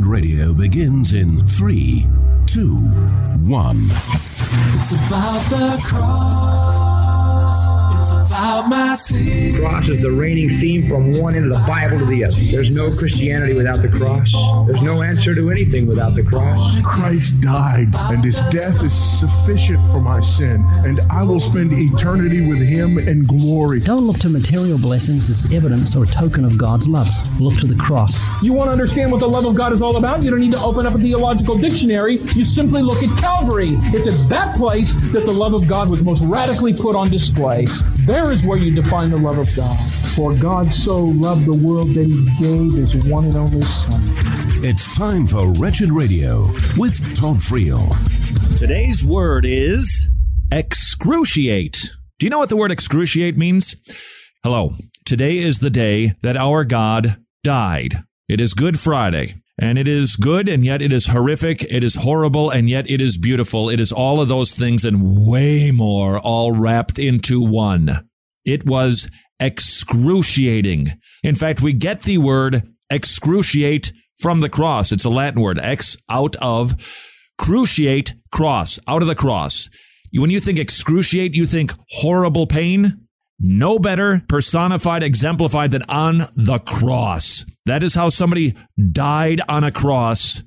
Radio begins in three, two, one. It's about the cross. It's about my sin. cross is the reigning theme from one end of the Bible to the other. There's no Christianity without the cross. There's no answer to anything without the cross. Christ died, and his death is sufficient for my sin, and I will spend eternity with him in glory. Don't look to material blessings as evidence or token of God's love. Look to the cross. You want to understand what the love of God is all about? You don't need to open up a theological dictionary. You simply look at Calvary. It's at that place that the love of God was most radically put on display. There is where you define the love of God. For God so loved the world that he gave his one and only Son. It's time for Wretched Radio with Todd Friel. Today's word is excruciate. Do you know what the word excruciate means? Hello. Today is the day that our God died. It is Good Friday. And it is good, and yet it is horrific. It is horrible, and yet it is beautiful. It is all of those things and way more, all wrapped into one. It was excruciating. In fact, we get the word excruciate from the cross. It's a Latin word, ex out of, cruciate, cross, out of the cross. When you think excruciate, you think horrible pain. No better personified, exemplified than on the cross. That is how somebody died on a cross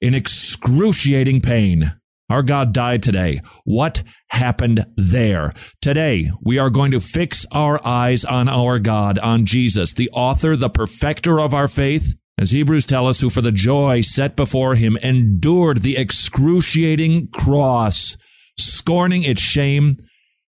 in excruciating pain. Our God died today. What happened there? Today, we are going to fix our eyes on our God, on Jesus, the author, the perfecter of our faith, as Hebrews tell us, who for the joy set before him endured the excruciating cross, scorning its shame,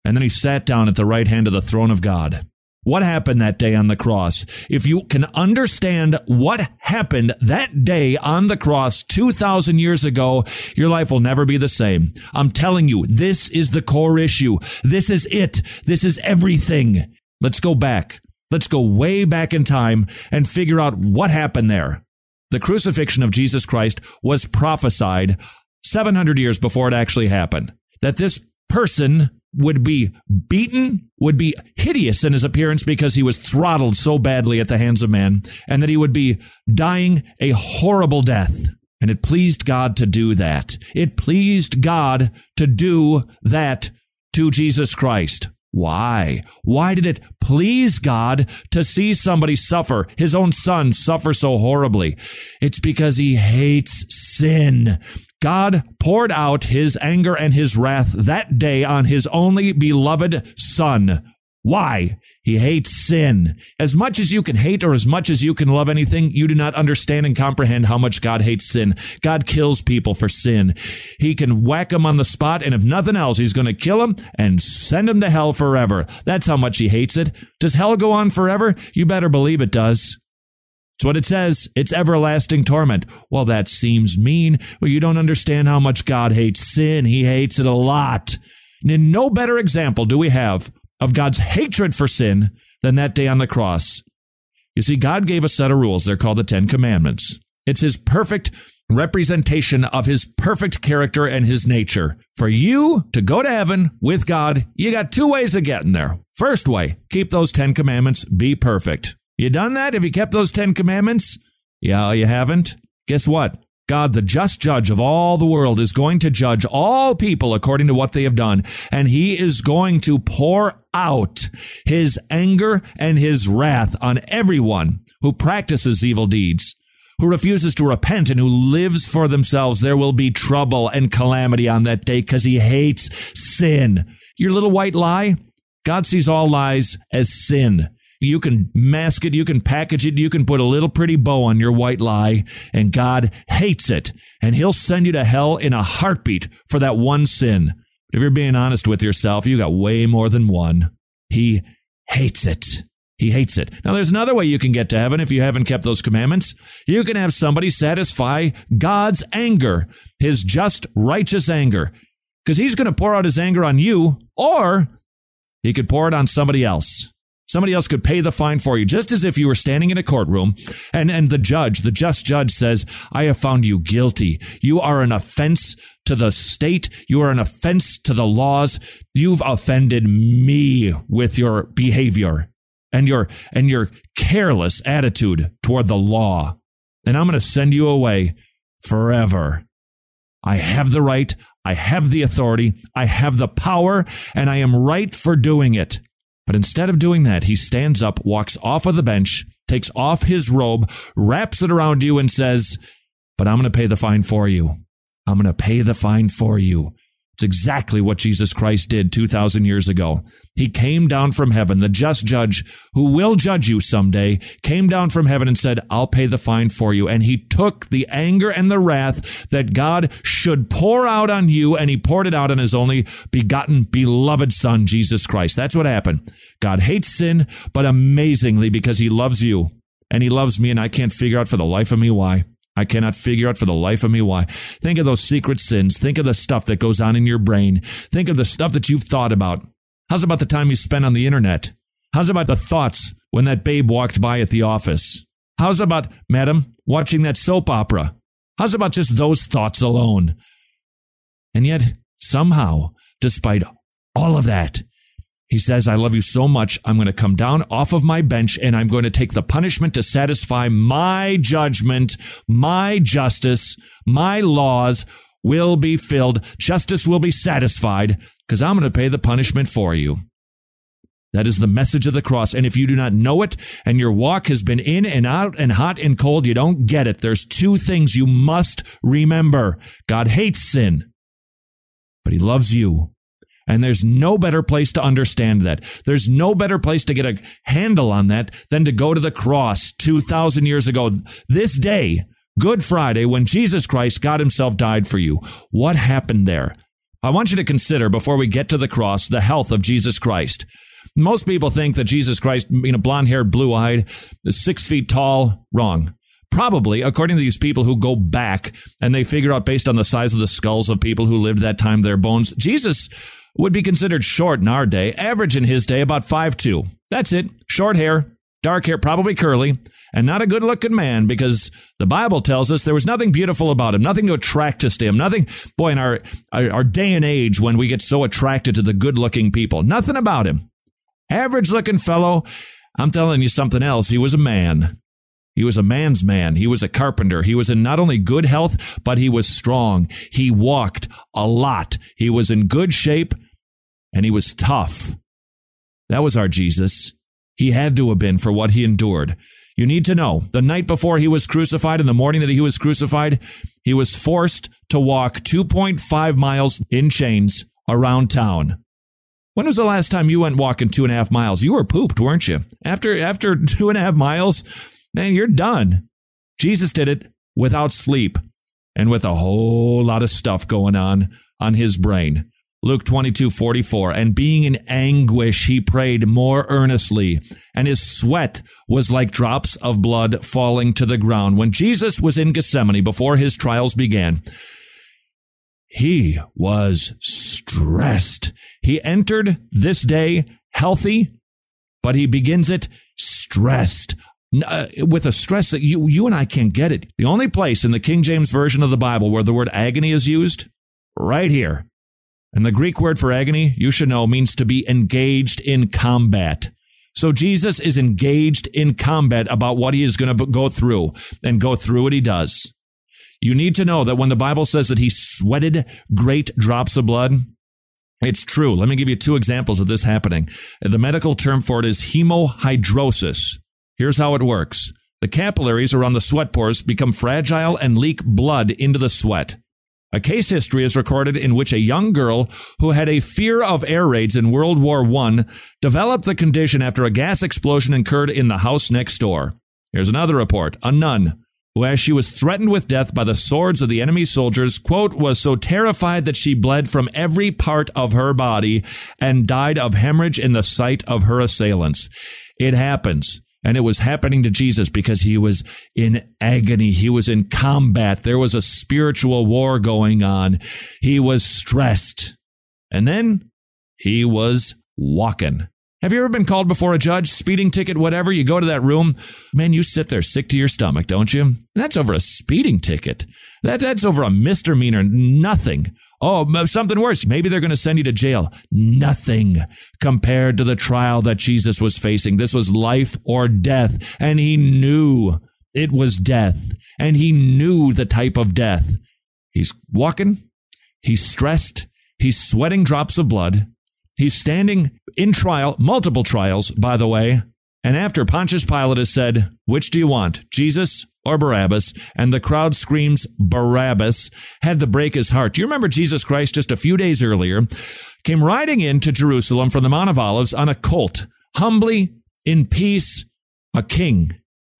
and then he sat down at the right hand of the throne of God. What happened that day on the cross? If you can understand what happened that day on the cross 2,000 years ago, your life will never be the same. I'm telling you, this is the core issue. This is it. This is everything. Let's go back. Let's go way back in time and figure out what happened there. The crucifixion of Jesus Christ was prophesied 700 years before it actually happened. That this person would be beaten, would be hideous in his appearance because he was throttled so badly at the hands of man, and that he would be dying a horrible death. And it pleased God to do that. It pleased God to do that to Jesus Christ. Why? Why did it please God to see somebody suffer, his own son suffer so horribly? It's because he hates sin. God poured out his anger and his wrath that day on his only beloved son. Why? He hates sin. As much as you can hate or as much as you can love anything, you do not understand and comprehend how much God hates sin. God kills people for sin. He can whack them on the spot, and if nothing else, he's going to kill them and send them to hell forever. That's how much he hates it. Does hell go on forever? You better believe it does. It's what it says. It's everlasting torment. Well, that seems mean. Well, you don't understand how much God hates sin. He hates it a lot. And no better example do we have of God's hatred for sin than that day on the cross. You see, God gave a set of rules. They're called the Ten Commandments. It's His perfect representation of His perfect character and His nature. For you to go to heaven with God, you got two ways of getting there. First way, keep those Ten Commandments, be perfect. You done that? Have you kept those Ten Commandments? Yeah, you haven't? Guess what? God, the just judge of all the world, is going to judge all people according to what they have done. And he is going to pour out his anger and his wrath on everyone who practices evil deeds, who refuses to repent and who lives for themselves. There will be trouble and calamity on that day because he hates sin. Your little white lie? God sees all lies as sin. You can mask it, you can package it, you can put a little pretty bow on your white lie, and God hates it. And He'll send you to hell in a heartbeat for that one sin. If you're being honest with yourself, you got way more than one. He hates it. He hates it. Now, there's another way you can get to heaven if you haven't kept those commandments. You can have somebody satisfy God's anger, His just, righteous anger, because He's going to pour out His anger on you, or He could pour it on somebody else. Somebody else could pay the fine for you, just as if you were standing in a courtroom and, and the judge, the just judge says, I have found you guilty. You are an offense to the state. You are an offense to the laws. You've offended me with your behavior and your, and your careless attitude toward the law. and I'm going to send you away forever. I have the right, I have the authority, I have the power, and I am right for doing it. But instead of doing that, he stands up, walks off of the bench, takes off his robe, wraps it around you, and says, But I'm going to pay the fine for you. I'm going to pay the fine for you. It's exactly what Jesus Christ did 2,000 years ago. He came down from heaven, the just judge who will judge you someday, came down from heaven and said, I'll pay the fine for you. And he took the anger and the wrath that God should pour out on you, and he poured it out on his only begotten, beloved Son, Jesus Christ. That's what happened. God hates sin, but amazingly, because he loves you and he loves me, and I can't figure out for the life of me why. I cannot figure out for the life of me why. Think of those secret sins. Think of the stuff that goes on in your brain. Think of the stuff that you've thought about. How's about the time you spent on the internet? How's about the thoughts when that babe walked by at the office? How's about, madam, watching that soap opera? How's about just those thoughts alone? And yet, somehow, despite all of that, he says, I love you so much. I'm going to come down off of my bench and I'm going to take the punishment to satisfy my judgment, my justice, my laws will be filled. Justice will be satisfied because I'm going to pay the punishment for you. That is the message of the cross. And if you do not know it and your walk has been in and out and hot and cold, you don't get it. There's two things you must remember. God hates sin, but he loves you. And there's no better place to understand that. There's no better place to get a handle on that than to go to the cross 2,000 years ago. This day, Good Friday, when Jesus Christ, God Himself, died for you. What happened there? I want you to consider before we get to the cross the health of Jesus Christ. Most people think that Jesus Christ, you know, blonde haired, blue eyed, six feet tall, wrong. Probably, according to these people who go back and they figure out based on the size of the skulls of people who lived that time, their bones, Jesus would be considered short in our day, average in his day about five two. That's it. Short hair, dark hair, probably curly, and not a good looking man because the Bible tells us there was nothing beautiful about him, nothing to attract us to him, nothing, boy, in our, our, our day and age when we get so attracted to the good looking people, nothing about him. Average looking fellow. I'm telling you something else. He was a man. He was a man's man. He was a carpenter. He was in not only good health, but he was strong. He walked a lot. He was in good shape and he was tough. That was our Jesus. He had to have been for what he endured. You need to know the night before he was crucified and the morning that he was crucified, he was forced to walk 2.5 miles in chains around town. When was the last time you went walking two and a half miles? You were pooped, weren't you? After after two and a half miles, man, you're done. Jesus did it without sleep and with a whole lot of stuff going on on his brain. Luke 22, 44. And being in anguish, he prayed more earnestly, and his sweat was like drops of blood falling to the ground. When Jesus was in Gethsemane before his trials began, he was stressed. He entered this day healthy, but he begins it stressed. Uh, with a stress that you, you and I can't get it. The only place in the King James Version of the Bible where the word agony is used, right here and the Greek word for agony, you should know, means to be engaged in combat. So Jesus is engaged in combat about what he is going to go through and go through what he does. You need to know that when the Bible says that he sweated great drops of blood, it's true. Let me give you two examples of this happening. The medical term for it is hemohidrosis. Here's how it works. The capillaries around the sweat pores become fragile and leak blood into the sweat. A case history is recorded in which a young girl who had a fear of air raids in World War I developed the condition after a gas explosion occurred in the house next door. Here's another report. A nun who, as she was threatened with death by the swords of the enemy soldiers, quote, was so terrified that she bled from every part of her body and died of hemorrhage in the sight of her assailants. It happens. And it was happening to Jesus because he was in agony. He was in combat. There was a spiritual war going on. He was stressed. And then he was walking. Have you ever been called before a judge, speeding ticket, whatever? You go to that room, man, you sit there sick to your stomach, don't you? That's over a speeding ticket. That, that's over a misdemeanor, nothing. Oh, something worse. Maybe they're going to send you to jail. Nothing compared to the trial that Jesus was facing. This was life or death. And he knew it was death. and he knew the type of death. He's walking, he's stressed, he's sweating drops of blood, he's standing in trial, multiple trials, by the way. And after Pontius Pilate has said, Which do you want, Jesus or Barabbas? And the crowd screams, Barabbas, had to break his heart. Do you remember Jesus Christ just a few days earlier came riding into Jerusalem from the Mount of Olives on a colt, humbly, in peace, a king?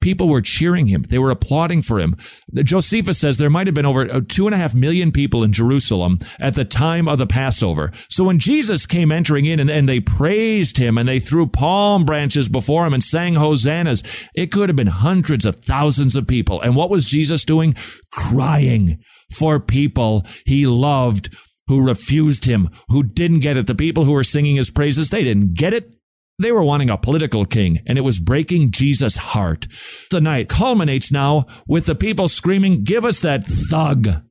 People were cheering him. They were applauding for him. Josephus says there might have been over uh, two and a half million people in Jerusalem at the time of the Passover. So when Jesus came entering in and, and they praised him and they threw palm branches before him and sang hosannas, it could have been hundreds of thousands of people. And what was Jesus doing? Crying for people he loved who refused him, who didn't get it. The people who were singing his praises, they didn't get it. They were wanting a political king, and it was breaking Jesus' heart. The night culminates now with the people screaming, Give us that thug!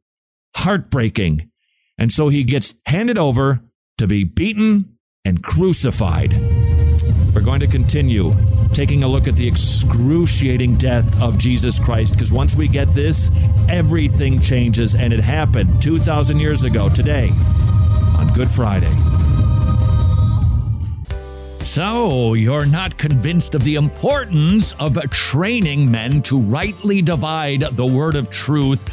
Heartbreaking. And so he gets handed over to be beaten and crucified. We're going to continue taking a look at the excruciating death of Jesus Christ because once we get this, everything changes, and it happened 2,000 years ago today on Good Friday. So, you're not convinced of the importance of training men to rightly divide the word of truth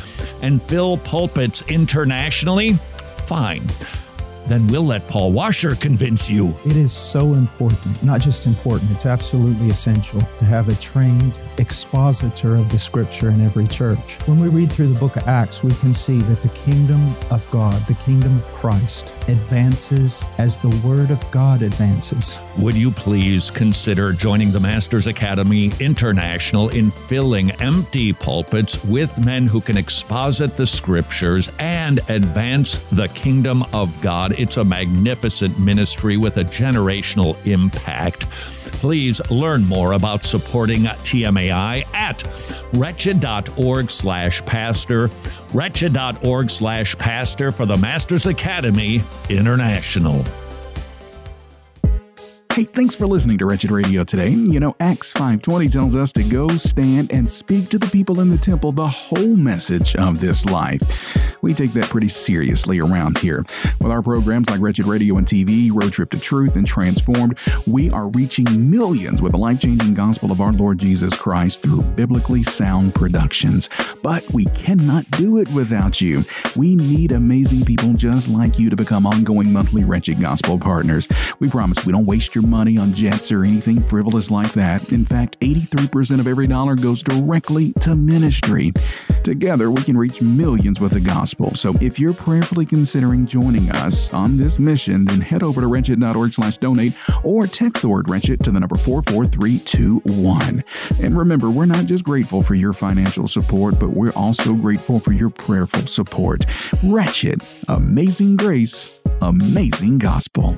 and fill pulpits internationally? Fine then we'll let Paul Washer convince you. It is so important, not just important, it's absolutely essential to have a trained expositor of the scripture in every church. When we read through the book of Acts, we can see that the kingdom of God, the kingdom of Christ, advances as the word of God advances. Would you please consider joining the Masters Academy International in filling empty pulpits with men who can exposit the scriptures and advance the kingdom of God? It's a magnificent ministry with a generational impact. Please learn more about supporting TMAI at wretched.org slash pastor, wretched.org slash pastor for the Masters Academy International. Hey, thanks for listening to Wretched Radio today. You know, Acts 5:20 tells us to go stand and speak to the people in the temple the whole message of this life. We take that pretty seriously around here. With our programs like Wretched Radio and TV, Road Trip to Truth, and Transformed, we are reaching millions with the life-changing gospel of our Lord Jesus Christ through biblically sound productions. But we cannot do it without you. We need amazing people just like you to become ongoing monthly Wretched Gospel partners. We promise we don't waste your your money on jets or anything frivolous like that. In fact, 83% of every dollar goes directly to ministry. Together, we can reach millions with the gospel. So if you're prayerfully considering joining us on this mission, then head over to wretched.org slash donate or text the word wretched to the number 44321. And remember, we're not just grateful for your financial support, but we're also grateful for your prayerful support. Wretched, amazing grace, amazing gospel.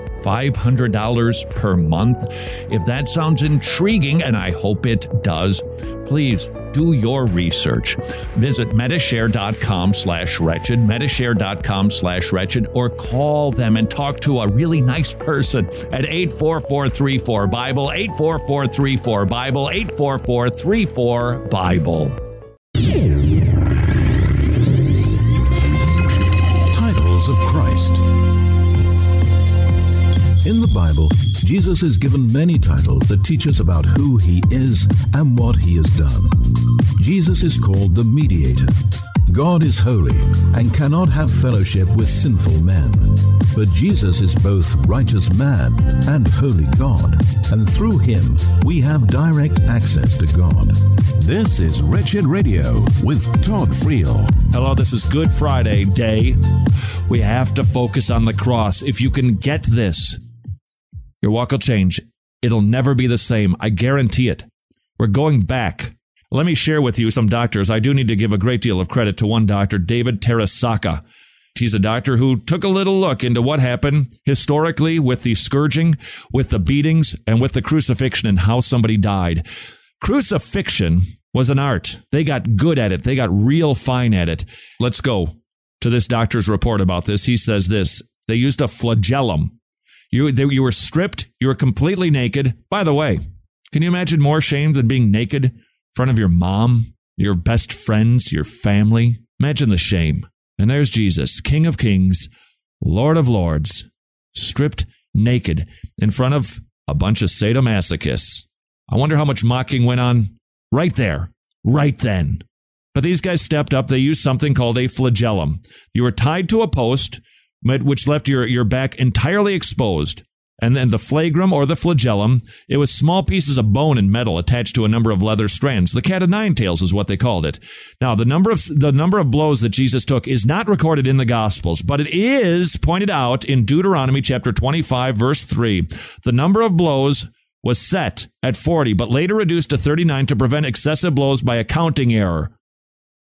$500 per month. If that sounds intriguing, and I hope it does, please do your research. Visit Medi-Share.com slash wretched, Medi-Share.com slash wretched, or call them and talk to a really nice person at 84434-BIBLE, 84434-BIBLE, 84434-BIBLE. Titles Bible, Jesus is given many titles that teach us about who he is and what he has done. Jesus is called the mediator. God is holy and cannot have fellowship with sinful men. But Jesus is both righteous man and holy God, and through him we have direct access to God. This is Wretched Radio with Todd Friel. Hello, this is Good Friday Day. We have to focus on the cross. If you can get this, Your walk will change. It'll never be the same. I guarantee it. We're going back. Let me share with you some doctors. I do need to give a great deal of credit to one doctor, David Terasaka. He's a doctor who took a little look into what happened historically with the scourging, with the beatings, and with the crucifixion and how somebody died. Crucifixion was an art. They got good at it. They got real fine at it. Let's go to this doctor's report about this. He says this. They used a flagellum. You, they, you were stripped. You were completely naked. By the way, can you imagine more shame than being naked in front of your mom, your best friends, your family? Imagine the shame. And there's Jesus, King of Kings, Lord of Lords, stripped naked in front of a bunch of sadomasochists. I wonder how much mocking went on right there, right then. But these guys stepped up. They used something called a flagellum. You were tied to a post, which left your, your back entirely exposed. And then the flagrum or the flagellum, it was small pieces of bone and metal attached to a number of leather strands. The cat of nine tails is what they called it. Now, the number of the number of blows that Jesus took is not recorded in the Gospels, but it is pointed out in Deuteronomy chapter 25 verse 3. The number of blows was set at 40, but later reduced to 39 to prevent excessive blows by a counting error.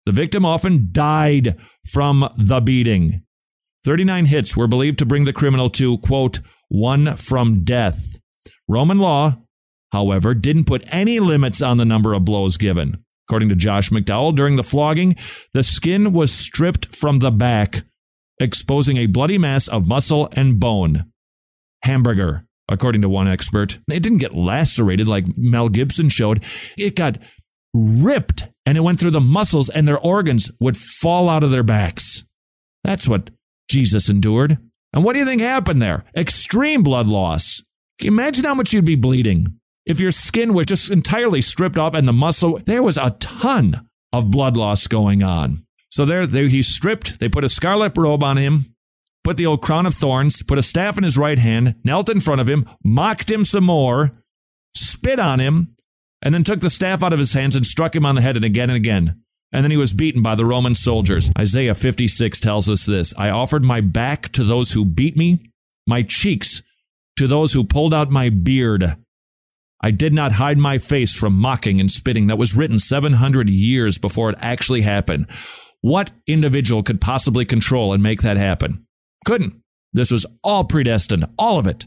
The victim often died from the beating. 39 hits were believed to bring the criminal to, quote, one from death. Roman law, however, didn't put any limits on the number of blows given. According to Josh McDowell, during the flogging, the skin was stripped from the back, exposing a bloody mass of muscle and bone. Hamburger, according to one expert. It didn't get lacerated like Mel Gibson showed. It got ripped and it went through the muscles and their organs would fall out of their backs. That's what Jesus endured. And what do you think happened there? Extreme blood loss. Imagine how much you'd be bleeding if your skin was just entirely stripped off and the muscle? There was a ton of blood loss going on. So there, there he's stripped. They put a scarlet robe on him, put the old crown of thorns, put a staff in his right hand, knelt in front of him, mocked him some more, spit on him, and then took the staff out of his hands and struck him on the head and again and again. And then he was beaten by the Roman soldiers. Isaiah 56 tells us this I offered my back to those who beat me, my cheeks to those who pulled out my beard. I did not hide my face from mocking and spitting. That was written 700 years before it actually happened. What individual could possibly control and make that happen? Couldn't. This was all predestined, all of it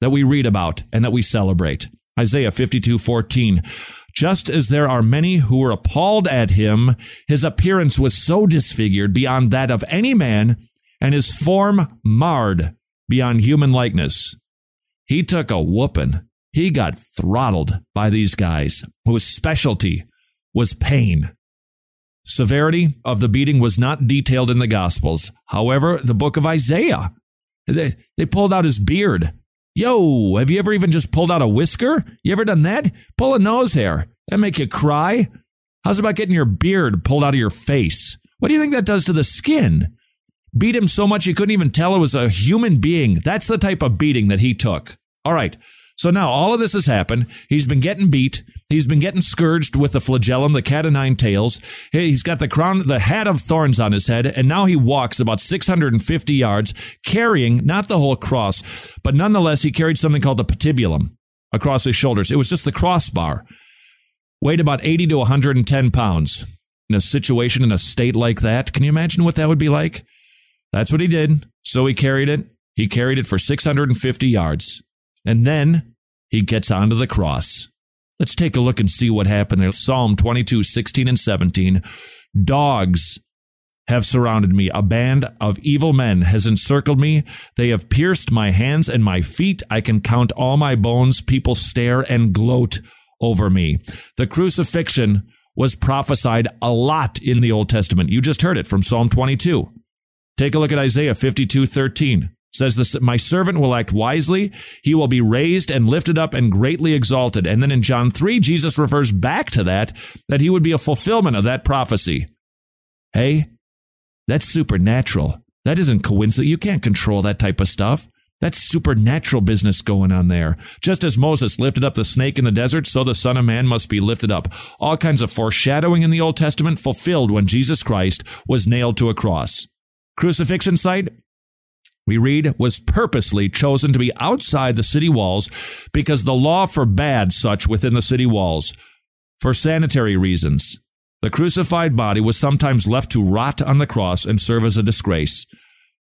that we read about and that we celebrate. Isaiah 52 14. Just as there are many who were appalled at him, his appearance was so disfigured beyond that of any man, and his form marred beyond human likeness. He took a whooping. He got throttled by these guys whose specialty was pain. Severity of the beating was not detailed in the Gospels. However, the book of Isaiah, they, they pulled out his beard Yo, have you ever even just pulled out a whisker? You ever done that? Pull a nose hair. That make you cry? How's about getting your beard pulled out of your face? What do you think that does to the skin? Beat him so much you couldn't even tell it was a human being. That's the type of beating that he took. All right. So now all of this has happened. He's been getting beat. He's been getting scourged with the flagellum, the cat of nine tails. He's got the crown, the hat of thorns on his head, and now he walks about 650 yards, carrying not the whole cross, but nonetheless, he carried something called the patibulum across his shoulders. It was just the crossbar. Weighed about 80 to 110 pounds. In a situation in a state like that, can you imagine what that would be like? That's what he did. So he carried it. He carried it for 650 yards. And then he gets onto the cross. Let's take a look and see what happened there. Psalm 22, 16 and 17. Dogs have surrounded me. A band of evil men has encircled me. They have pierced my hands and my feet. I can count all my bones. People stare and gloat over me. The crucifixion was prophesied a lot in the Old Testament. You just heard it from Psalm 22. Take a look at Isaiah 52, 13 says this my servant will act wisely he will be raised and lifted up and greatly exalted and then in john 3 jesus refers back to that that he would be a fulfillment of that prophecy hey that's supernatural that isn't coincidence you can't control that type of stuff that's supernatural business going on there. Just as Moses lifted up the snake in the desert, so the Son of Man must be lifted up. All kinds of foreshadowing in the Old Testament fulfilled when Jesus Christ was nailed to a cross. Crucifixion site? We read, was purposely chosen to be outside the city walls because the law forbade such within the city walls for sanitary reasons. The crucified body was sometimes left to rot on the cross and serve as a disgrace,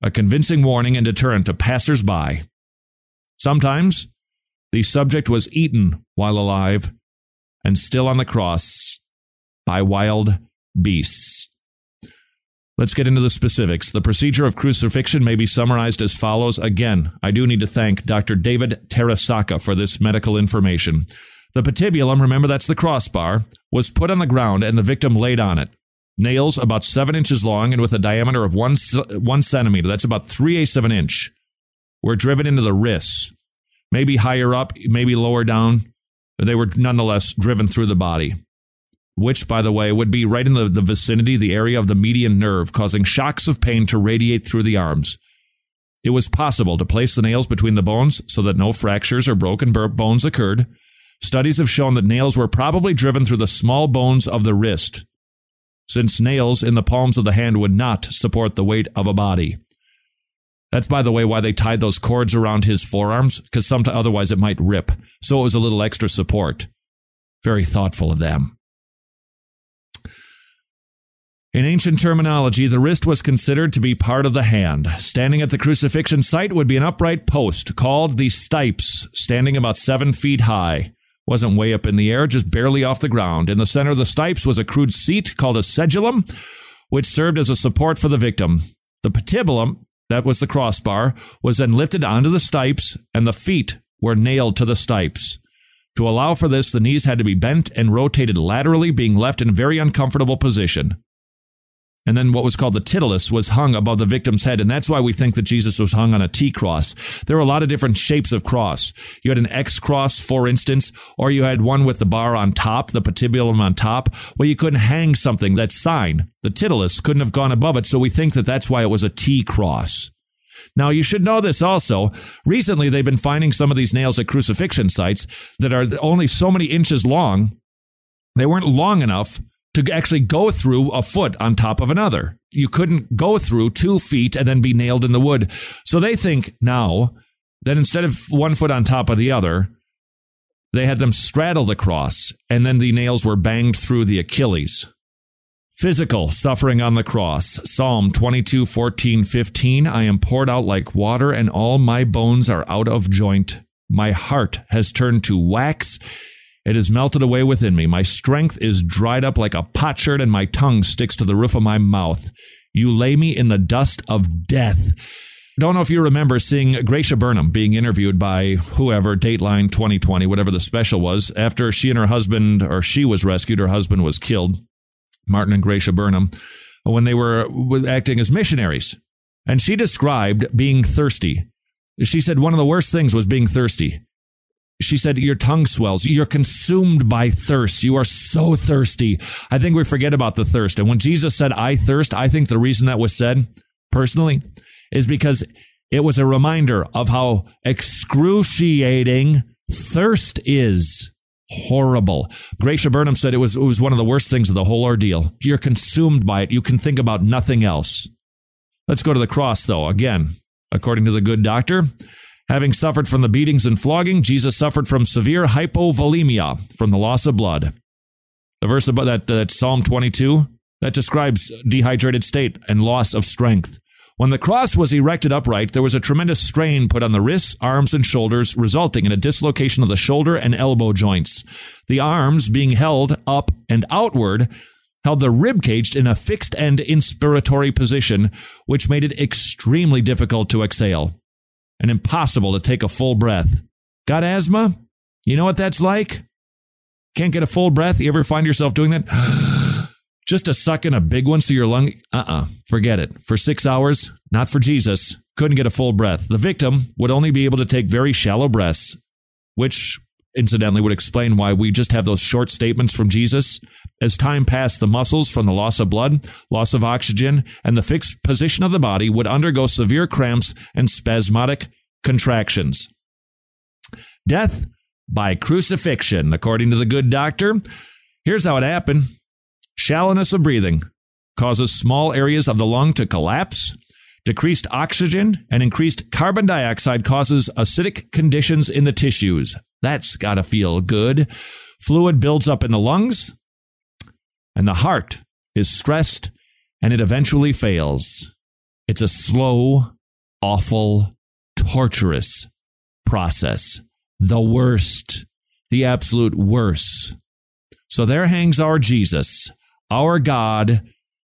a convincing warning and deterrent to passers-by. Sometimes the subject was eaten while alive and still on the cross by wild beasts. Let's get into the specifics. The procedure of crucifixion may be summarized as follows. Again, I do need to thank Dr. David Terasaka for this medical information. The patibulum, remember that's the crossbar, was put on the ground and the victim laid on it. Nails about seven inches long and with a diameter of one, one centimeter, that's about three eighths of an inch, were driven into the wrists. Maybe higher up, maybe lower down, they were nonetheless driven through the body which, by the way, would be right in the, the vicinity, the area of the median nerve, causing shocks of pain to radiate through the arms. It was possible to place the nails between the bones so that no fractures or broken bones occurred. Studies have shown that nails were probably driven through the small bones of the wrist, since nails in the palms of the hand would not support the weight of a body. That's, by the way, why they tied those cords around his forearms, because otherwise it might rip. So it was a little extra support. Very thoughtful of them. In ancient terminology, the wrist was considered to be part of the hand. Standing at the crucifixion site would be an upright post called the stipes, standing about seven feet high. Wasn't way up in the air, just barely off the ground. In the center of the stipes was a crude seat called a sedulum, which served as a support for the victim. The patibulum, that was the crossbar, was then lifted onto the stipes, and the feet were nailed to the stipes. To allow for this, the knees had to be bent and rotated laterally, being left in a very uncomfortable position. And then what was called the titulus was hung above the victim's head. And that's why we think that Jesus was hung on a T cross. There are a lot of different shapes of cross. You had an X cross, for instance, or you had one with the bar on top, the patibulum on top. Well, you couldn't hang something, that sign. The titulus couldn't have gone above it. So we think that that's why it was a T cross. Now, you should know this also. Recently, they've been finding some of these nails at crucifixion sites that are only so many inches long. They weren't long enough to actually go through a foot on top of another. You couldn't go through two feet and then be nailed in the wood. So they think now that instead of one foot on top of the other, they had them straddle the cross and then the nails were banged through the Achilles. Physical suffering on the cross. Psalm 22, 14, 15. I am poured out like water and all my bones are out of joint. My heart has turned to wax it has melted away within me. My strength is dried up like a potsherd, and my tongue sticks to the roof of my mouth. You lay me in the dust of death. Don't know if you remember seeing Gracia Burnham being interviewed by whoever, Dateline 2020, whatever the special was, after she and her husband, or she was rescued, her husband was killed, Martin and Gracia Burnham, when they were acting as missionaries. And she described being thirsty. She said one of the worst things was being thirsty she said, Your tongue swells. You're consumed by thirst. You are so thirsty. I think we forget about the thirst. And when Jesus said, I thirst, I think the reason that was said, personally, is because it was a reminder of how excruciating thirst is. Horrible. Gracia Burnham said it was, it was one of the worst things of the whole ordeal. You're consumed by it. You can think about nothing else. Let's go to the cross, though. Again, according to the good doctor, Having suffered from the beatings and flogging, Jesus suffered from severe hypovolemia, from the loss of blood. The verse about that, that Psalm 22, that describes dehydrated state and loss of strength. When the cross was erected upright, there was a tremendous strain put on the wrists, arms, and shoulders, resulting in a dislocation of the shoulder and elbow joints. The arms, being held up and outward, held the rib cage in a fixed and inspiratory position, which made it extremely difficult to exhale and impossible to take a full breath. Got asthma? You know what that's like? Can't get a full breath? You ever find yourself doing that? Just to suck in a big one so your lung. Uh uh-uh, uh. Forget it. For six hours, not for Jesus. Couldn't get a full breath. The victim would only be able to take very shallow breaths, which incidentally would explain why we just have those short statements from Jesus. As time passed, the muscles from the loss of blood, loss of oxygen, and the fixed position of the body would undergo severe cramps and spasmodic contractions. Death by crucifixion, according to the good doctor. Here's how it happened shallowness of breathing causes small areas of the lung to collapse Decreased oxygen and increased carbon dioxide causes acidic conditions in the tissues. That's got to feel good. Fluid builds up in the lungs, and the heart is stressed and it eventually fails. It's a slow, awful, torturous process. The worst, the absolute worst. So there hangs our Jesus, our God,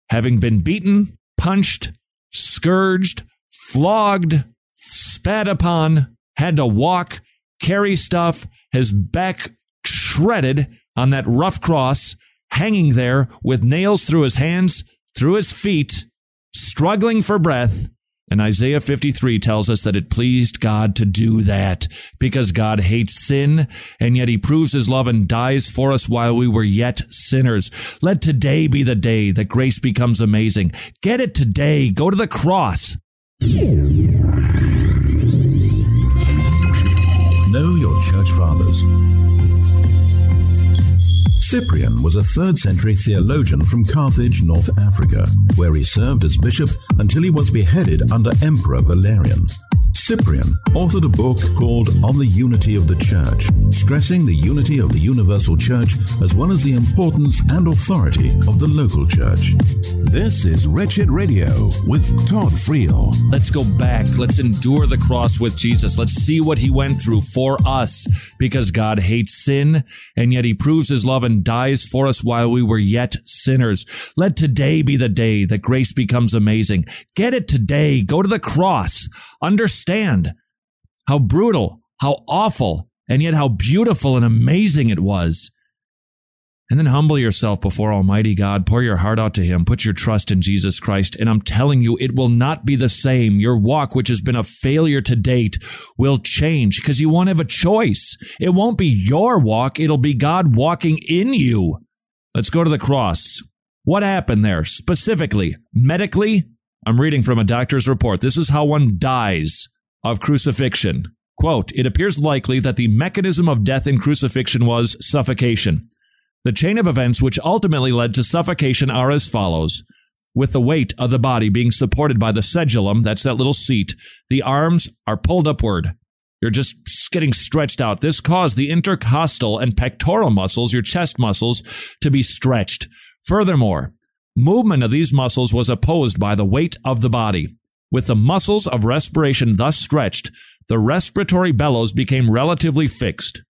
having been beaten, punched, scourged, flogged, spat upon, had to walk, carry stuff, his back shredded on that rough cross, hanging there with nails through his hands, through his feet, struggling for breath. And Isaiah 53 tells us that it pleased God to do that because God hates sin and yet he proves his love and dies for us while we were yet sinners. Let today be the day that grace becomes amazing. Get it today. Go to the cross. Know your church fathers. Cyprian was a 3rd century theologian from Carthage, North Africa, where he served as bishop until he was beheaded under Emperor Valerian. Cyprian authored a book called On the Unity of the Church, stressing the unity of the universal church as well as the importance and authority of the local church. This is Wretched Radio with Todd Friel. Let's go back. Let's endure the cross with Jesus. Let's see what he went through for us because God hates sin and yet he proves his love and dies for us while we were yet sinners. Let today be the day that grace becomes amazing. Get it today. Go to the cross. Understand how brutal, how awful, and yet how beautiful and amazing it was. And then humble yourself before Almighty God. Pour your heart out to Him. Put your trust in Jesus Christ. And I'm telling you, it will not be the same. Your walk, which has been a failure to date, will change because you won't have a choice. It won't be your walk. It'll be God walking in you. Let's go to the cross. What happened there? Specifically, medically, I'm reading from a doctor's report. This is how one dies of crucifixion. Quote, it appears likely that the mechanism of death in crucifixion was suffocation. The chain of events which ultimately led to suffocation are as follows. With the weight of the body being supported by the sedulum, that's that little seat, the arms are pulled upward. You're just getting stretched out. This caused the intercostal and pectoral muscles, your chest muscles, to be stretched. Furthermore, movement of these muscles was opposed by the weight of the body. With the muscles of respiration thus stretched, the respiratory bellows became relatively fixed.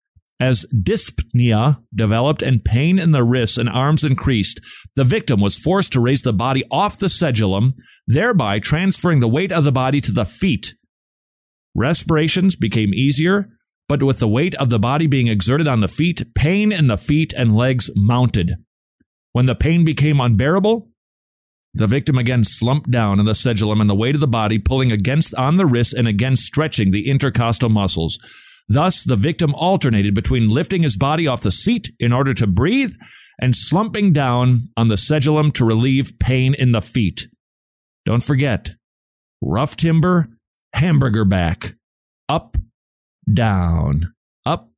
As dyspnea developed and pain in the wrists and arms increased, the victim was forced to raise the body off the sedulum, thereby transferring the weight of the body to the feet. Respirations became easier, but with the weight of the body being exerted on the feet, pain in the feet and legs mounted. When the pain became unbearable, the victim again slumped down in the sedulum and the weight of the body pulling against on the wrists and again stretching the intercostal muscles. Thus, the victim alternated between lifting his body off the seat in order to breathe and slumping down on the sedulum to relieve pain in the feet. Don't forget, rough timber, hamburger back, up, down, up,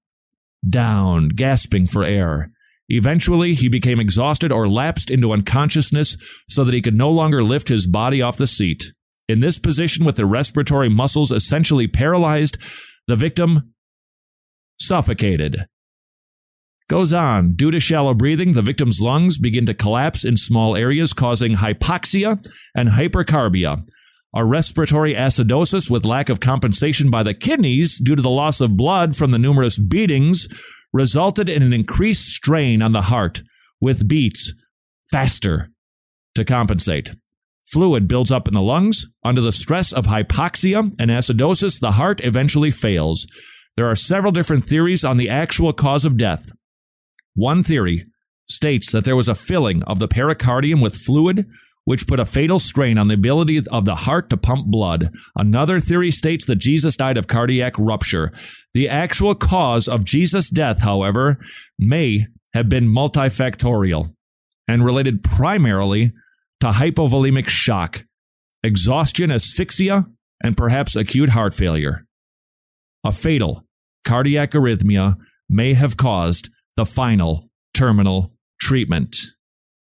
down, gasping for air. Eventually, he became exhausted or lapsed into unconsciousness so that he could no longer lift his body off the seat. In this position, with the respiratory muscles essentially paralyzed, the victim suffocated. Goes on. Due to shallow breathing, the victim's lungs begin to collapse in small areas, causing hypoxia and hypercarbia. A respiratory acidosis with lack of compensation by the kidneys due to the loss of blood from the numerous beatings resulted in an increased strain on the heart with beats faster to compensate. Fluid builds up in the lungs. Under the stress of hypoxia and acidosis, the heart eventually fails. There are several different theories on the actual cause of death. One theory states that there was a filling of the pericardium with fluid which put a fatal strain on the ability of the heart to pump blood. Another theory states that Jesus died of cardiac rupture. The actual cause of Jesus' death, however, may have been multifactorial and related primarily to hypovolemic shock, exhaustion, asphyxia, and perhaps acute heart failure. A fatal cardiac arrhythmia may have caused the final terminal treatment.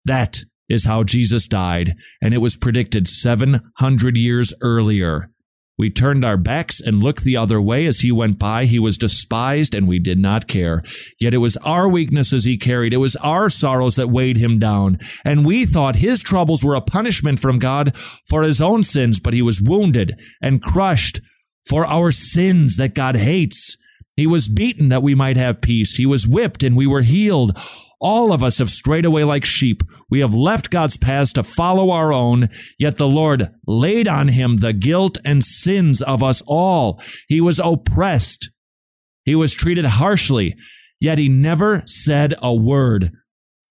That is how Jesus died, and it was predicted 700 years earlier. We turned our backs and looked the other way as he went by. He was despised and we did not care. Yet it was our weaknesses he carried. It was our sorrows that weighed him down. And we thought his troubles were a punishment from God for his own sins, but he was wounded and crushed for our sins that God hates. He was beaten that we might have peace. He was whipped and we were healed. All of us have strayed away like sheep. We have left God's paths to follow our own, yet the Lord laid on him the guilt and sins of us all. He was oppressed. He was treated harshly, yet he never said a word.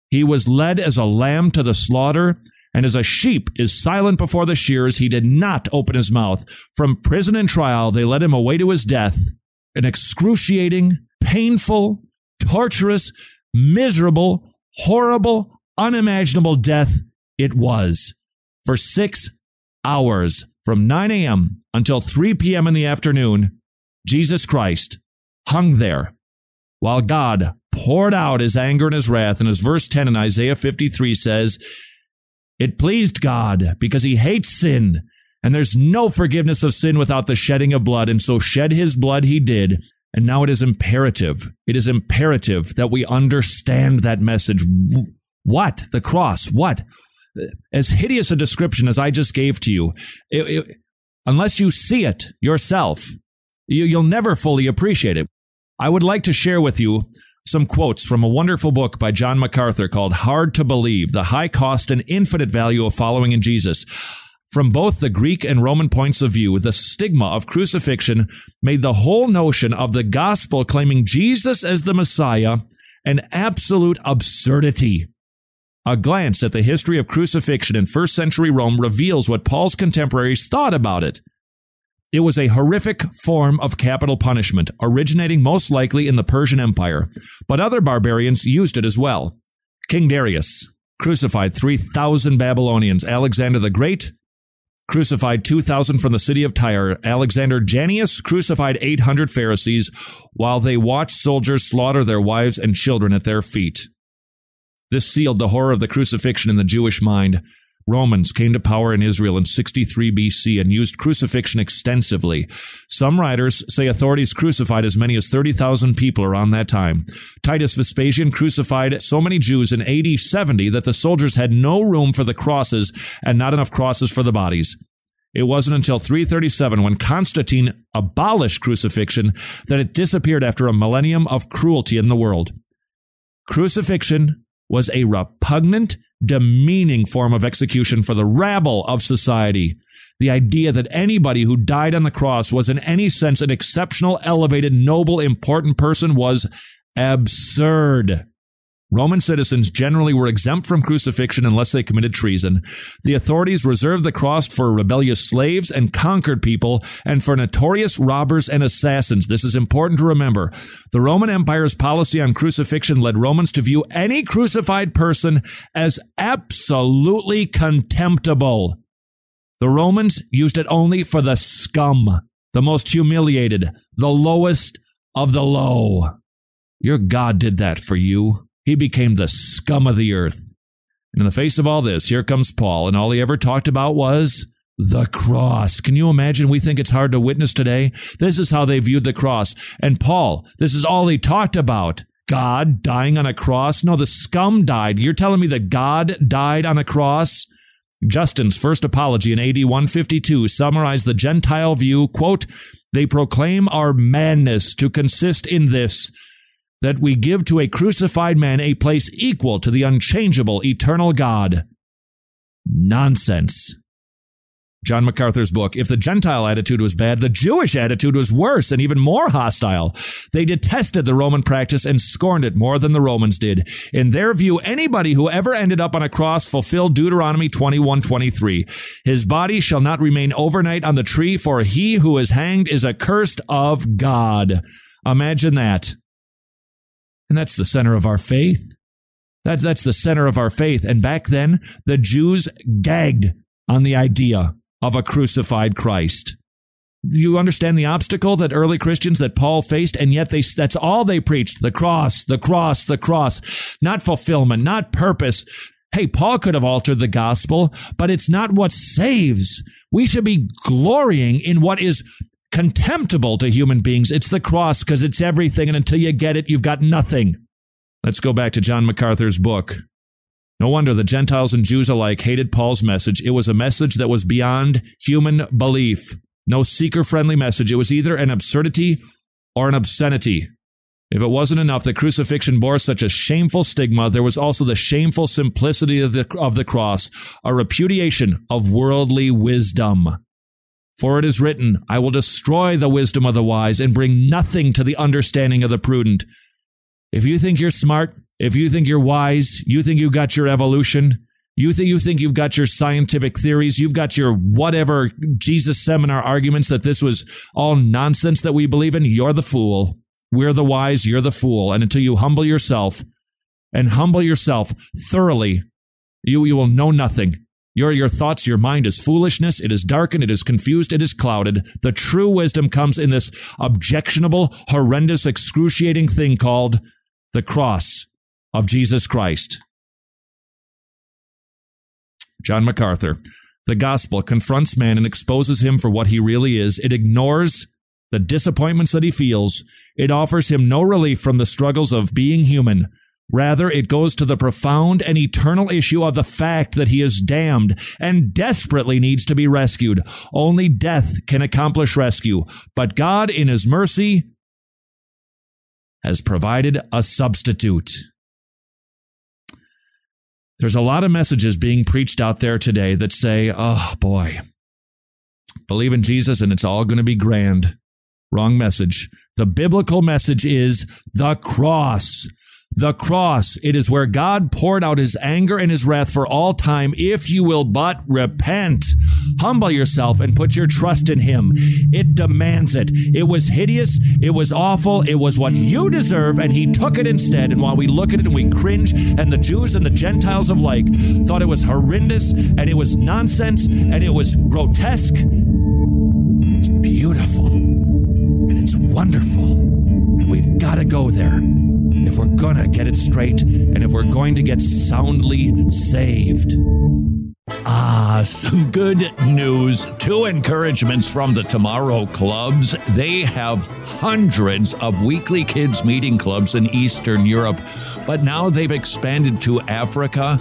He was led as a lamb to the slaughter, and as a sheep is silent before the shears, he did not open his mouth. From prison and trial, they led him away to his death. An excruciating, painful, torturous, miserable, horrible, unimaginable death it was. For six hours, from 9 a.m. until 3 p.m. in the afternoon, Jesus Christ hung there while God poured out his anger and his wrath. And as verse 10 in Isaiah 53 says, it pleased God because he hates sin, and there's no forgiveness of sin without the shedding of blood, and so shed his blood he did and now it is imperative. It is imperative that we understand that message. What? The cross. What? As hideous a description as I just gave to you, it, it, unless you see it yourself, you, you'll never fully appreciate it. I would like to share with you some quotes from a wonderful book by John MacArthur called Hard to Believe The High Cost and Infinite Value of Following in Jesus. From both the Greek and Roman points of view, the stigma of crucifixion made the whole notion of the gospel claiming Jesus as the Messiah an absolute absurdity. A glance at the history of crucifixion in first century Rome reveals what Paul's contemporaries thought about it. It was a horrific form of capital punishment, originating most likely in the Persian Empire, but other barbarians used it as well. King Darius crucified 3,000 Babylonians. Alexander the Great crucified 2,000 from the city of Tyre. Alexander Jannaeus crucified 800 Pharisees while they watched soldiers slaughter their wives and children at their feet. This sealed the horror of the crucifixion in the Jewish mind. Romans came to power in Israel in 63 BC and used crucifixion extensively. Some writers say authorities crucified as many as 30,000 people around that time. Titus Vespasian crucified so many Jews in AD 70 that the soldiers had no room for the crosses and not enough crosses for the bodies. It wasn't until 337 when Constantine abolished crucifixion that it disappeared after a millennium of cruelty in the world. Crucifixion was a repugnant, demeaning form of execution for the rabble of society. The idea that anybody who died on the cross was in any sense an exceptional, elevated, noble, important person was absurd. Roman citizens generally were exempt from crucifixion unless they committed treason. The authorities reserved the cross for rebellious slaves and conquered people and for notorious robbers and assassins. This is important to remember. The Roman Empire's policy on crucifixion led Romans to view any crucified person as absolutely contemptible. The Romans used it only for the scum, the most humiliated, the lowest of the low. Your God did that for you. He became the scum of the earth. And in the face of all this, here comes Paul, and all he ever talked about was the cross. Can you imagine? We think it's hard to witness today. This is how they viewed the cross. And Paul, this is all he talked about. God dying on a cross? No, the scum died. You're telling me that God died on a cross? Justin's first apology in AD 152 summarized the Gentile view, quote, they proclaim our madness to consist in this, that we give to a crucified man a place equal to the unchangeable, eternal God. Nonsense. John MacArthur's book, if the Gentile attitude was bad, the Jewish attitude was worse and even more hostile. They detested the Roman practice and scorned it more than the Romans did. In their view, anybody who ever ended up on a cross fulfilled Deuteronomy 21:23. His body shall not remain overnight on the tree, for he who is hanged is accursed of God. Imagine that. And that's the center of our faith. That's, that's the center of our faith. And back then, the Jews gagged on the idea of a crucified Christ. You understand the obstacle that early Christians that Paul faced, and yet they that's all they preached. The cross, the cross, the cross. Not fulfillment, not purpose. Hey, Paul could have altered the gospel, but it's not what saves. We should be glorying in what is contemptible to human beings. It's the cross because it's everything. And until you get it, you've got nothing. Let's go back to John MacArthur's book. No wonder the Gentiles and Jews alike hated Paul's message. It was a message that was beyond human belief. No seeker friendly message. It was either an absurdity or an obscenity. If it wasn't enough that crucifixion bore such a shameful stigma, there was also the shameful simplicity of the, of the cross, a repudiation of worldly wisdom. For it is written, I will destroy the wisdom of the wise and bring nothing to the understanding of the prudent. If you think you're smart, if you think you're wise, you think you've got your evolution, you think you think you've got your scientific theories, you've got your whatever Jesus seminar arguments that this was all nonsense that we believe in, you're the fool. We're the wise, you're the fool. And until you humble yourself and humble yourself thoroughly, you, you will know nothing. Your, your thoughts, your mind is foolishness. It is darkened. It is confused. It is clouded. The true wisdom comes in this objectionable, horrendous, excruciating thing called the cross of Jesus Christ. John MacArthur. The gospel confronts man and exposes him for what he really is. It ignores the disappointments that he feels. It offers him no relief from the struggles of being human. Rather, it goes to the profound and eternal issue of the fact that he is damned and desperately needs to be rescued. Only death can accomplish rescue, but God, in his mercy, has provided a substitute. There's a lot of messages being preached out there today that say, oh boy, believe in Jesus and it's all going to be grand. Wrong message. The biblical message is the cross. The cross, it is where God poured out his anger and his wrath for all time if you will but repent. Humble yourself and put your trust in him. It demands it. It was hideous. It was awful. It was what you deserve, and he took it instead. And while we look at it and we cringe, and the Jews and the Gentiles of like thought it was horrendous, and it was nonsense, and it was grotesque, it's beautiful, and it's wonderful. And we've got to go there if we're gonna get it straight and if we're going to get soundly saved. Ah, some good news. Two encouragements from the Tomorrow Clubs. They have hundreds of weekly kids' meeting clubs in Eastern Europe, but now they've expanded to Africa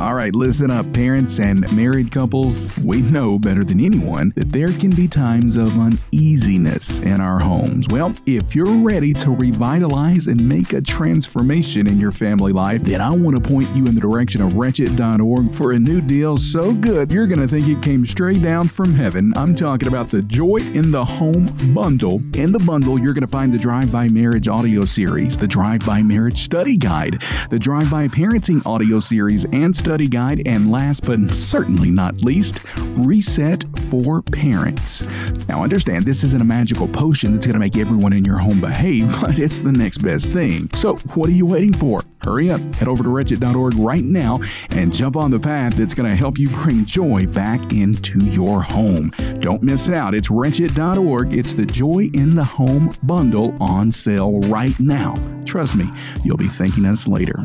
All right, listen up, parents and married couples. We know better than anyone that there can be times of uneasiness in our homes. Well, if you're ready to revitalize and make a transformation in your family life, then I want to point you in the direction of wretched.org for a new deal so good you're going to think it came straight down from heaven. I'm talking about the Joy in the Home bundle. In the bundle, you're going to find the Drive by Marriage audio series, the Drive by Marriage study guide, the Drive by Parenting audio series, and guide, and last but certainly not least, Reset for Parents. Now, understand this isn't a magical potion that's going to make everyone in your home behave, but it's the next best thing. So, what are you waiting for? Hurry up, head over to wretched.org right now and jump on the path that's going to help you bring joy back into your home. Don't miss out. It's wretched.org. It's the Joy in the Home bundle on sale right now. Trust me, you'll be thanking us later.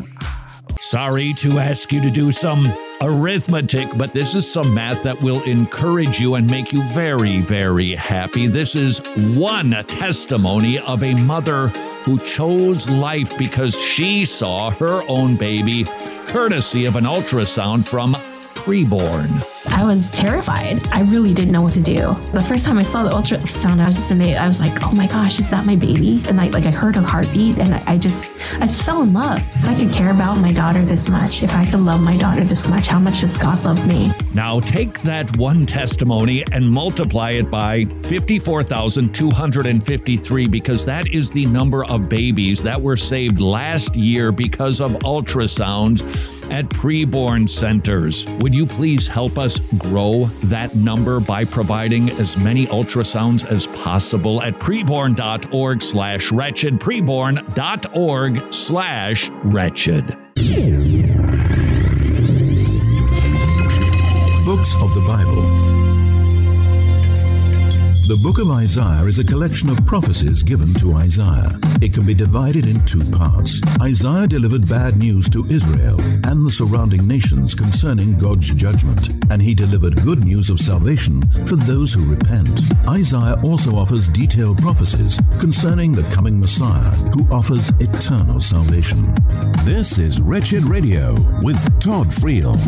Sorry to ask you to do some arithmetic, but this is some math that will encourage you and make you very, very happy. This is one testimony of a mother who chose life because she saw her own baby courtesy of an ultrasound from preborn. I was terrified. I really didn't know what to do. The first time I saw the ultrasound, I was just amazed. I was like, oh my gosh, is that my baby? And I like I heard her heartbeat and I, I just I just fell in love. If I could care about my daughter this much, if I could love my daughter this much, how much does God love me? Now take that one testimony and multiply it by 54,253 because that is the number of babies that were saved last year because of ultrasounds at preborn centers. Would you please help us grow that number by providing as many ultrasounds as possible at preborn.org slash wretched, preborn.org slash wretched. Books of the Bible. The book of Isaiah is a collection of prophecies given to Isaiah. It can be divided in two parts. Isaiah delivered bad news to Israel and the surrounding nations concerning God's judgment, and he delivered good news of salvation for those who repent. Isaiah also offers detailed prophecies concerning the coming Messiah who offers eternal salvation. This is Wretched Radio with Todd Friel.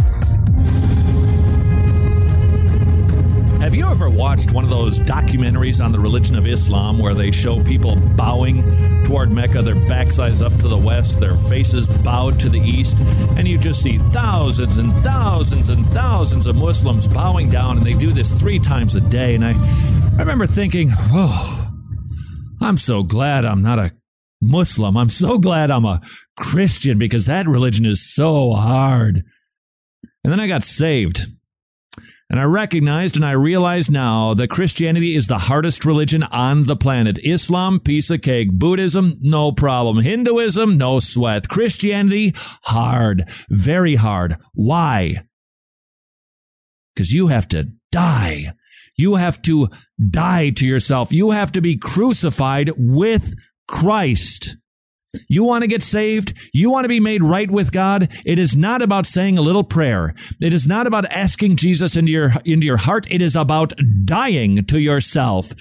Have you ever watched one of those documentaries on the religion of Islam where they show people bowing toward Mecca, their backsides up to the west, their faces bowed to the east, and you just see thousands and thousands and thousands of Muslims bowing down, and they do this three times a day. And I, I remember thinking, oh, I'm so glad I'm not a Muslim. I'm so glad I'm a Christian because that religion is so hard. And then I got saved. And I recognized and I realize now that Christianity is the hardest religion on the planet. Islam, piece of cake. Buddhism, no problem. Hinduism, no sweat. Christianity, hard. Very hard. Why? Because you have to die. You have to die to yourself. You have to be crucified with Christ. You want to get saved? You want to be made right with God? It is not about saying a little prayer. It is not about asking Jesus into your, into your heart. It is about dying to yourself.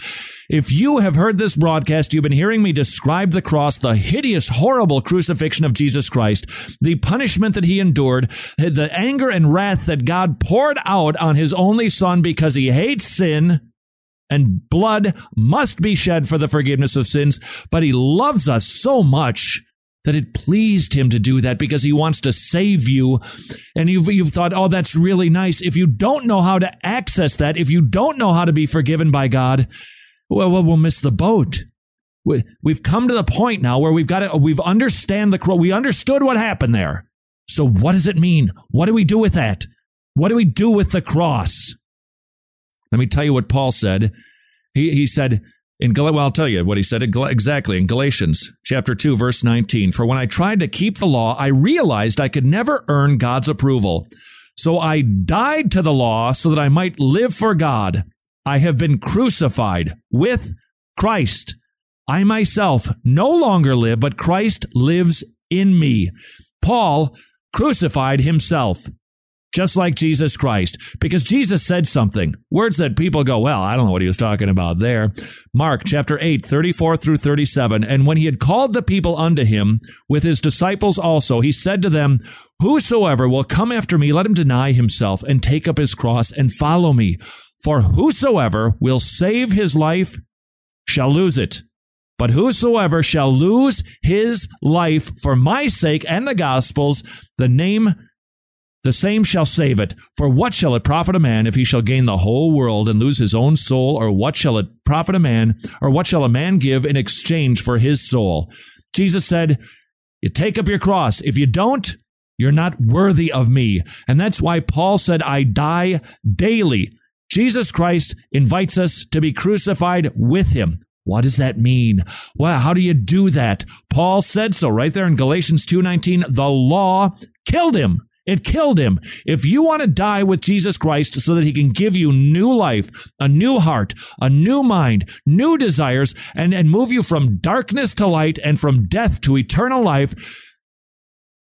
If you have heard this broadcast, you've been hearing me describe the cross, the hideous, horrible crucifixion of Jesus Christ, the punishment that he endured, the anger and wrath that God poured out on his only son because he hates sin and blood must be shed for the forgiveness of sins, but he loves us so much that it pleased him to do that because he wants to save you. And you've, you've thought, oh, that's really nice. If you don't know how to access that, if you don't know how to be forgiven by God, well, well miss the boat. We, we've come to the point now where we've got to, we've understand the, we understood what happened there. So what does it mean? What do we do with that? What do we do with the cross? Let me tell you what Paul said. He, he said, in Gal- well, I'll tell you what he said exactly in Galatians chapter 2 verse 19. For when I tried to keep the law, I realized I could never earn God's approval. So I died to the law so that I might live for God. I have been crucified with Christ. I myself no longer live, but Christ lives in me. Paul crucified himself just like Jesus Christ, because Jesus said something. Words that people go, well, I don't know what he was talking about there. Mark chapter 8, 34 through 37. And when he had called the people unto him with his disciples also, he said to them, Whosoever will come after me, let him deny himself and take up his cross and follow me. For whosoever will save his life shall lose it. But whosoever shall lose his life for my sake and the gospel's, the name the same shall save it. For what shall it profit a man if he shall gain the whole world and lose his own soul? Or what shall it profit a man? Or what shall a man give in exchange for his soul? Jesus said, You take up your cross. If you don't, you're not worthy of me. And that's why Paul said, I die daily. Jesus Christ invites us to be crucified with him. What does that mean? Well, how do you do that? Paul said so right there in Galatians 2:19, the law killed him. It killed him. If you want to die with Jesus Christ so that he can give you new life, a new heart, a new mind, new desires, and, and move you from darkness to light and from death to eternal life,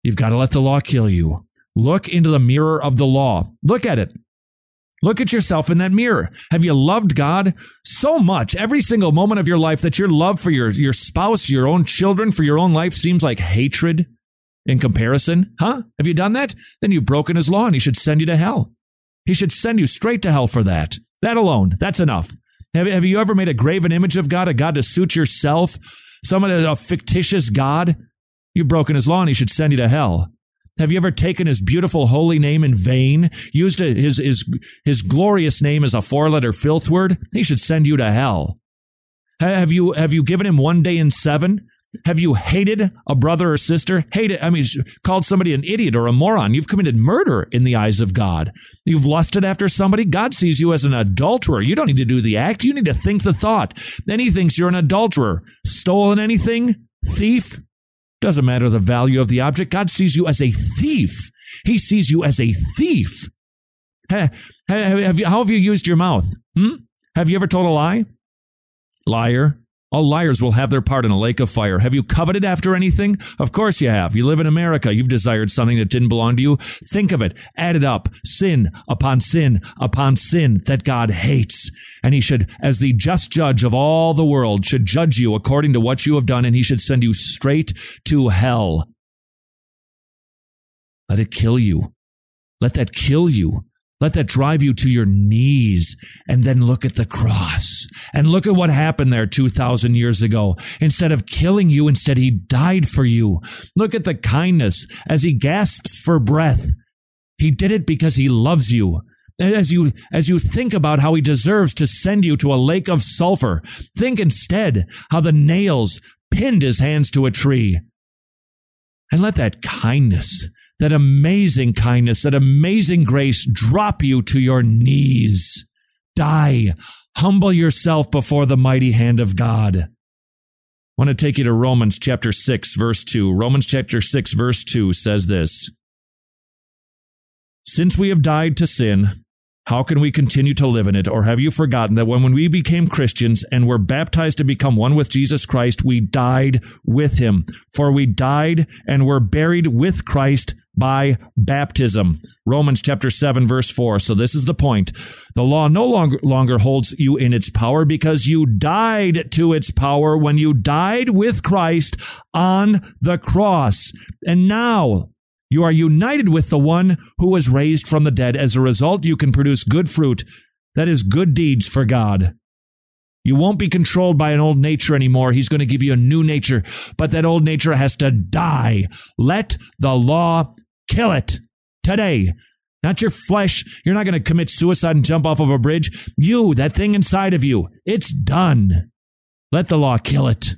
you've got to let the law kill you. Look into the mirror of the law. Look at it. Look at yourself in that mirror. Have you loved God so much every single moment of your life that your love for your, your spouse, your own children, for your own life seems like hatred? In comparison? Huh? Have you done that? Then you've broken his law and he should send you to hell. He should send you straight to hell for that. That alone, that's enough. Have, have you ever made a graven image of God, a God to suit yourself? Someone, a fictitious God? You've broken his law and he should send you to hell. Have you ever taken his beautiful holy name in vain? Used his, his, his glorious name as a four letter filth word? He should send you to hell. Have you, have you given him one day in seven? Have you hated a brother or sister? Hated, I mean, called somebody an idiot or a moron. You've committed murder in the eyes of God. You've lusted after somebody. God sees you as an adulterer. You don't need to do the act. You need to think the thought. Then he thinks you're an adulterer. Stolen anything? Thief? Doesn't matter the value of the object. God sees you as a thief. He sees you as a thief. Have you, how have you used your mouth? Hmm? Have you ever told a lie? Liar. All liars will have their part in a lake of fire. Have you coveted after anything? Of course you have. You live in America. You've desired something that didn't belong to you. Think of it. Add it up. Sin upon sin upon sin that God hates. And he should, as the just judge of all the world, should judge you according to what you have done, and he should send you straight to hell. Let it kill you. Let that kill you. Let that drive you to your knees and then look at the cross and look at what happened there 2000 years ago. Instead of killing you, instead he died for you. Look at the kindness as he gasps for breath. He did it because he loves you. As you, as you think about how he deserves to send you to a lake of sulfur, think instead how the nails pinned his hands to a tree. And let that kindness that amazing kindness, that amazing grace drop you to your knees. Die. Humble yourself before the mighty hand of God. I want to take you to Romans chapter 6, verse 2. Romans chapter 6, verse 2 says this Since we have died to sin, how can we continue to live in it? Or have you forgotten that when, when we became Christians and were baptized to become one with Jesus Christ, we died with him? For we died and were buried with Christ by baptism. Romans chapter 7 verse 4. So this is the point. The law no longer, longer holds you in its power because you died to its power when you died with Christ on the cross. And now you are united with the one who was raised from the dead. As a result, you can produce good fruit. That is good deeds for God. You won't be controlled by an old nature anymore. He's going to give you a new nature, but that old nature has to die. Let the law kill it today. Not your flesh. You're not going to commit suicide and jump off of a bridge. You, that thing inside of you, it's done. Let the law kill it.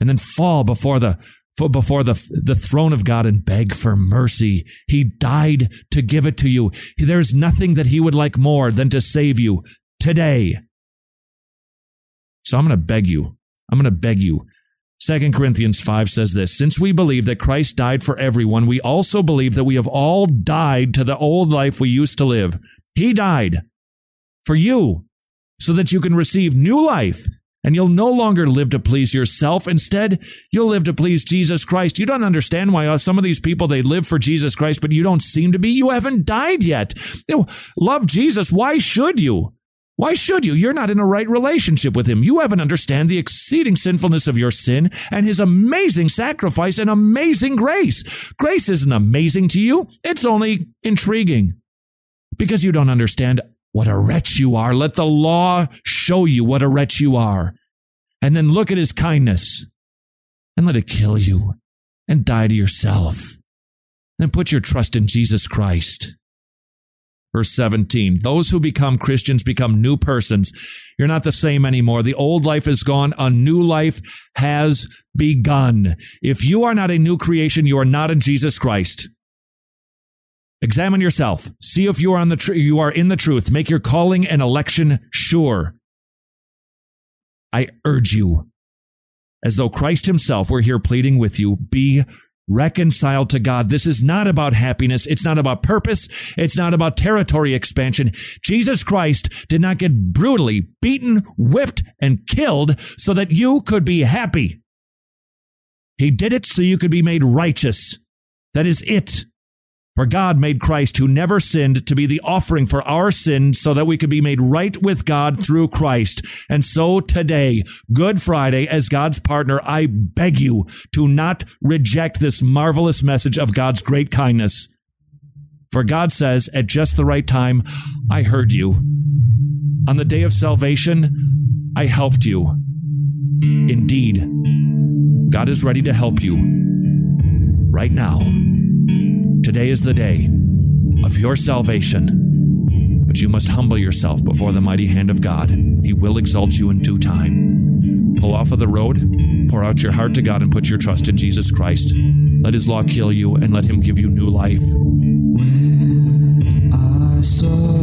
And then fall before the before the, the throne of God and beg for mercy. He died to give it to you. There's nothing that he would like more than to save you today. So I'm going to beg you. I'm going to beg you. 2 Corinthians 5 says this Since we believe that Christ died for everyone, we also believe that we have all died to the old life we used to live. He died for you so that you can receive new life and you'll no longer live to please yourself. Instead, you'll live to please Jesus Christ. You don't understand why uh, some of these people, they live for Jesus Christ, but you don't seem to be. You haven't died yet. Love Jesus. Why should you? Why should you? You're not in a right relationship with him. You haven't understand the exceeding sinfulness of your sin and his amazing sacrifice and amazing grace. Grace isn't amazing to you. It's only intriguing because you don't understand what a wretch you are. Let the law show you what a wretch you are. And then look at his kindness and let it kill you and die to yourself. Then put your trust in Jesus Christ. Verse 17 Those who become Christians become new persons. You're not the same anymore. The old life is gone. A new life has begun. If you are not a new creation, you are not in Jesus Christ. Examine yourself. See if you are on the tr- you are in the truth. Make your calling and election sure. I urge you, as though Christ himself were here pleading with you, be reconciled to God. This is not about happiness. It's not about purpose. It's not about territory expansion. Jesus Christ did not get brutally beaten, whipped, and killed so that you could be happy. He did it so you could be made righteous. That is it. For God made Christ, who never sinned, to be the offering for our sins so that we could be made right with God through Christ. And so today, Good Friday, as God's partner, I beg you to not reject this marvelous message of God's great kindness. For God says, at just the right time, I heard you. On the day of salvation, I helped you. Indeed, God is ready to help you right now. Today is the day of your salvation. But you must humble yourself before the mighty hand of God. He will exalt you in due time. Pull off of the road, pour out your heart to God, and put your trust in Jesus Christ. Let His law kill you, and let Him give you new life. When I saw